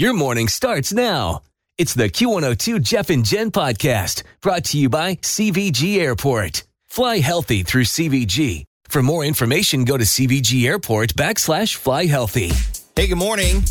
Your morning starts now. It's the Q102 Jeff and Jen podcast brought to you by CVG Airport. Fly healthy through CVG. For more information, go to CVG Airport backslash fly healthy. Hey, good morning.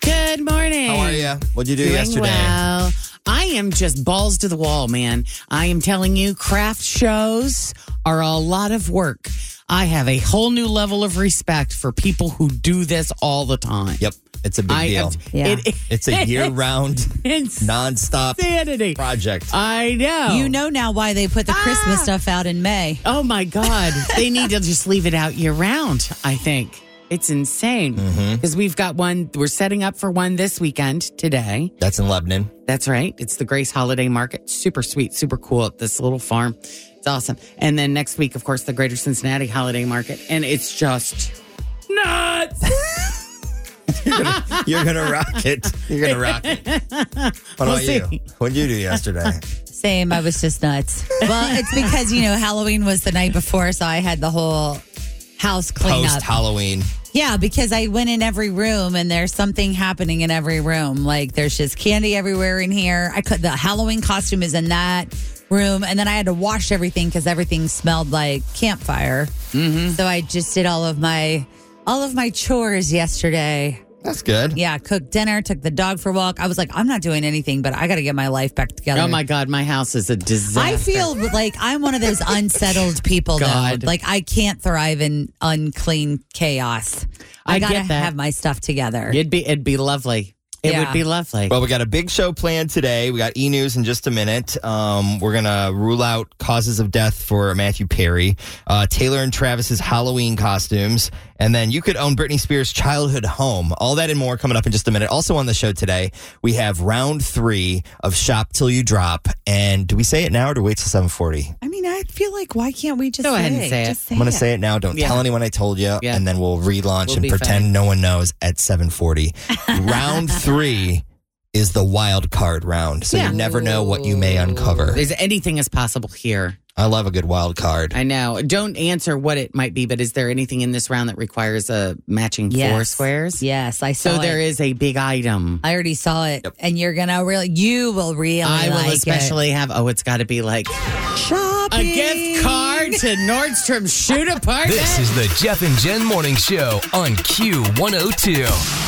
Good morning. How are you? What'd you do Doing yesterday? well. I am just balls to the wall, man. I am telling you, craft shows are a lot of work. I have a whole new level of respect for people who do this all the time. Yep, it's a big I deal. am- Yeah. it- It's a year-round, it's non-stop insanity. project. I know. You know now why they put the ah! Christmas stuff out in May. Oh my God. they need to just leave it out year round, I think. It's insane. Mm-hmm. Because we've got one, we're setting up for one this weekend today. That's in Lebanon. That's right. It's the Grace Holiday Market. Super sweet, super cool at this little farm. It's awesome. And then next week, of course, the Greater Cincinnati Holiday Market. And it's just nuts. You're gonna rock it. You're gonna rock it. What We'll about you? What'd you do yesterday? Same. I was just nuts. Well, it's because, you know, Halloween was the night before, so I had the whole house clean Post. Halloween. Yeah, because I went in every room and there's something happening in every room. Like there's just candy everywhere in here. I could the Halloween costume is in that room, and then I had to wash everything because everything smelled like campfire. Mm-hmm. So I just did all of my all of my chores yesterday. That's good. Yeah, cooked dinner, took the dog for a walk. I was like, I'm not doing anything, but I got to get my life back together. Oh my God, my house is a disaster. I feel like I'm one of those unsettled people. God. Though. Like I can't thrive in unclean chaos. I, I gotta get that. have my stuff together. it'd be it'd be lovely. It yeah. would be lovely. Well, we got a big show planned today. We got e news in just a minute. Um, we're going to rule out causes of death for Matthew Perry, uh, Taylor and Travis's Halloween costumes, and then you could own Britney Spears' childhood home. All that and more coming up in just a minute. Also on the show today, we have round three of Shop Till You Drop. And do we say it now or do we wait till 740? Feel like why can't we just Go say ahead and say it. Just I'm gonna say it now. Don't Yeah. tell anyone I told you, Yeah. and then we'll relaunch We'll and be pretend funny. no one knows at 7:40. round three is the wild card round, so Yeah. you never know what you may uncover. Is anything is possible here? I love a good wild card. I know. Don't answer what it might be, but is there anything in this round that requires a matching four Yes. squares? Yes, I saw So there it. is a big item. I already saw it, and you're gonna really, you will really. I will like especially have. Oh, it's got to be like it. A gift card to Nordstrom Shoot Apartment. This is the Jeff and Jen morning show on Q102.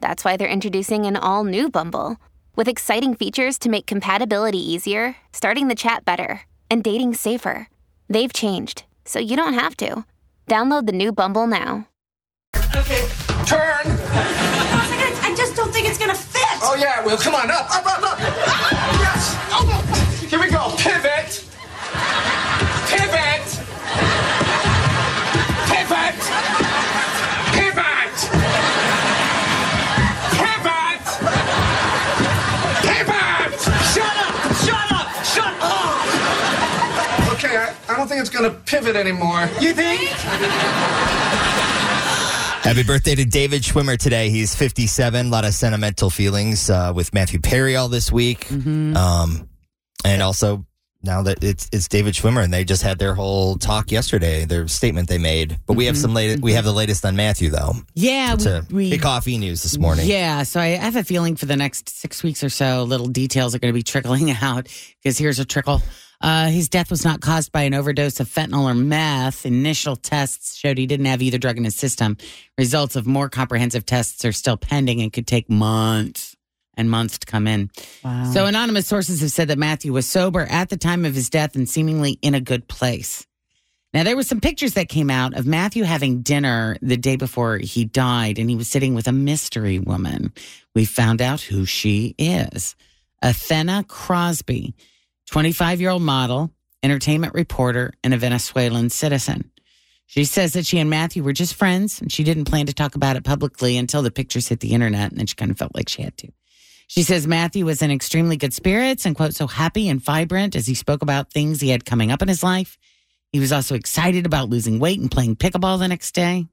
that's why they're introducing an all new Bumble with exciting features to make compatibility easier, starting the chat better, and dating safer. They've changed, so you don't have to. Download the new Bumble now. Okay, turn. I just don't think it's gonna fit. Oh yeah, well come on up, up, up, up. yes. Oh, pivot anymore. You think? Happy birthday to David Schwimmer today. He's 57. A lot of sentimental feelings uh, with Matthew Perry all this week. Mm-hmm. Um, and also now that it's it's David Schwimmer and they just had their whole talk yesterday, their statement they made. But we have some late, we have the latest on Matthew though. Mm-hmm. Yeah, To we, big coffee news this morning. Yeah, so I have a feeling for the next six weeks or so, little details are going to be trickling out. Because here's a trickle: uh, his death was not caused by an overdose of fentanyl or meth. Initial tests showed he didn't have either drug in his system. Results of more comprehensive tests are still pending and could take months and months to come in. Wow. So, anonymous sources have said that Matthew was sober at the time of his death and seemingly in a good place. Now, there were some pictures that came out of Matthew having dinner the day before he died, and he was sitting with a mystery woman. We found out who she is Athenna Crosby, 25 year old model, entertainment reporter, and a Venezuelan citizen. She says that she and Matthew were just friends, and she didn't plan to talk about it publicly until the pictures hit the internet, and then she kind of felt like she had to. She says Matthew was in extremely good spirits and, quote, so happy and vibrant as he spoke about things he had coming up in his life. He was also excited about losing weight and playing pickleball the next day.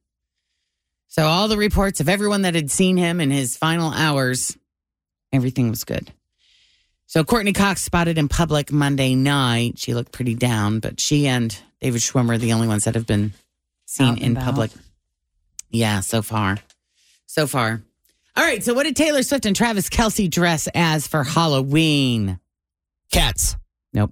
So, all the reports of everyone that had seen him in his final hours, everything was good. So, Courteney Cox spotted in public Monday night. She looked pretty down, but she and David Schwimmer are the only ones that have been seen in about. public. Yeah, so far. So far. All right. So, what did Taylor Swift and Travis Kelce dress as for Halloween? Cats. Nope.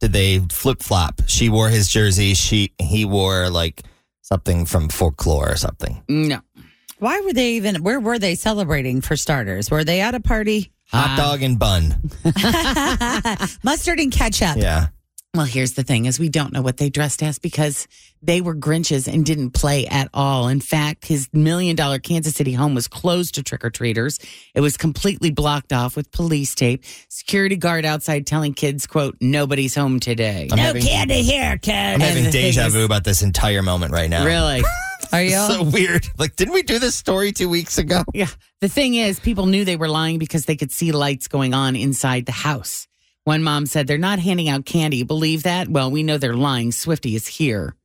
Did they flip flop? She wore his jersey. She he wore like something from folklore or something. No. Why were they even? Where were they celebrating for starters? Were they at a party? Hot ah. dog and bun. Mustard and ketchup. Yeah. Well, here's the thing is we don't know what they dressed as because they were Grinches and didn't play at all. In fact, his million dollar Kansas City home was closed to trick or treaters. It was completely blocked off with police tape. Security guard outside telling kids, quote, nobody's home today. I'm having, candy here, I'm having deja vu about this entire moment right now. Really? Are you? So weird. Like, didn't we do this story two weeks ago? Yeah. The thing is, people knew they were lying because they could see lights going on inside the house. One mom said they're not handing out candy. Believe that? Well, we know they're lying. Swifty is here.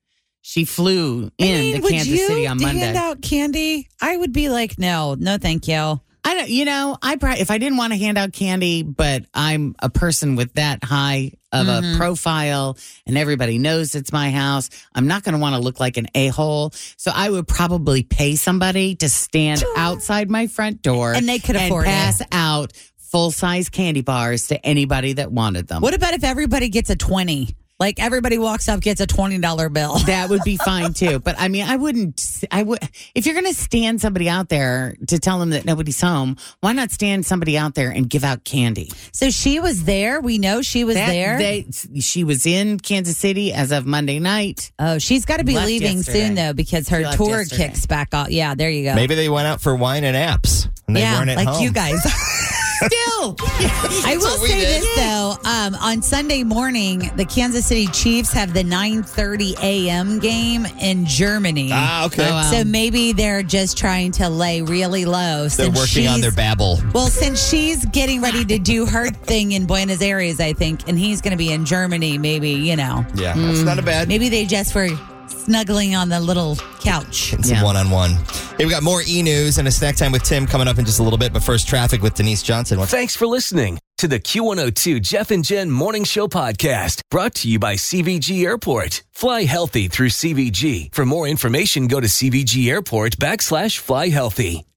She flew I in mean, to Kansas City on Monday. hand out candy? I would be like, no, no, thank you. I don't, you know, I probably, if I didn't want to hand out candy, but I'm a person with that high of Mm-hmm. a profile and everybody knows it's my house, I'm not going to want to look like an a hole. So I would probably pay somebody to stand outside my front door And they could afford it. pass out full size candy bars to anybody that wanted them. What about if everybody gets a 20? Like everybody walks up, gets a $20 bill. that would be fine too. But I mean, I wouldn't. I would if you're going to stand somebody out there to tell them that nobody's home. Why not stand somebody out there and give out candy? So she was there. We know she was That- there. They, she was in Kansas City as of Monday night. oh, she's got to be Left leaving yesterday. soon though because her tour yesterday. kicks back off. Yeah, there you go. Maybe they went out for wine and apps and they yeah, weren't at like home. you guys. Still, I will what say did. this though: um, on Sunday morning, the Kansas City Chiefs have the 9:30 a.m. game in Germany. Ah, okay. Oh, wow. So maybe they're just trying to lay really low. They're working on their babble. Well, since she's getting ready to do her thing in Buenos Aires, I think, and he's going to be in Germany, maybe you know, Yeah, that's not a bad. maybe they just were snuggling on the little couch. Getting some Yeah. one on one. Hey, we got more e news and a snack time with Tim coming up in just a little bit. But first, traffic with Denise Johnson. What's Thanks for listening to the Q102 Jeff and Jen Morning Show podcast brought to you by CVG Airport. Fly healthy through CVG. For more information, go to CVG Airport backslash fly healthy.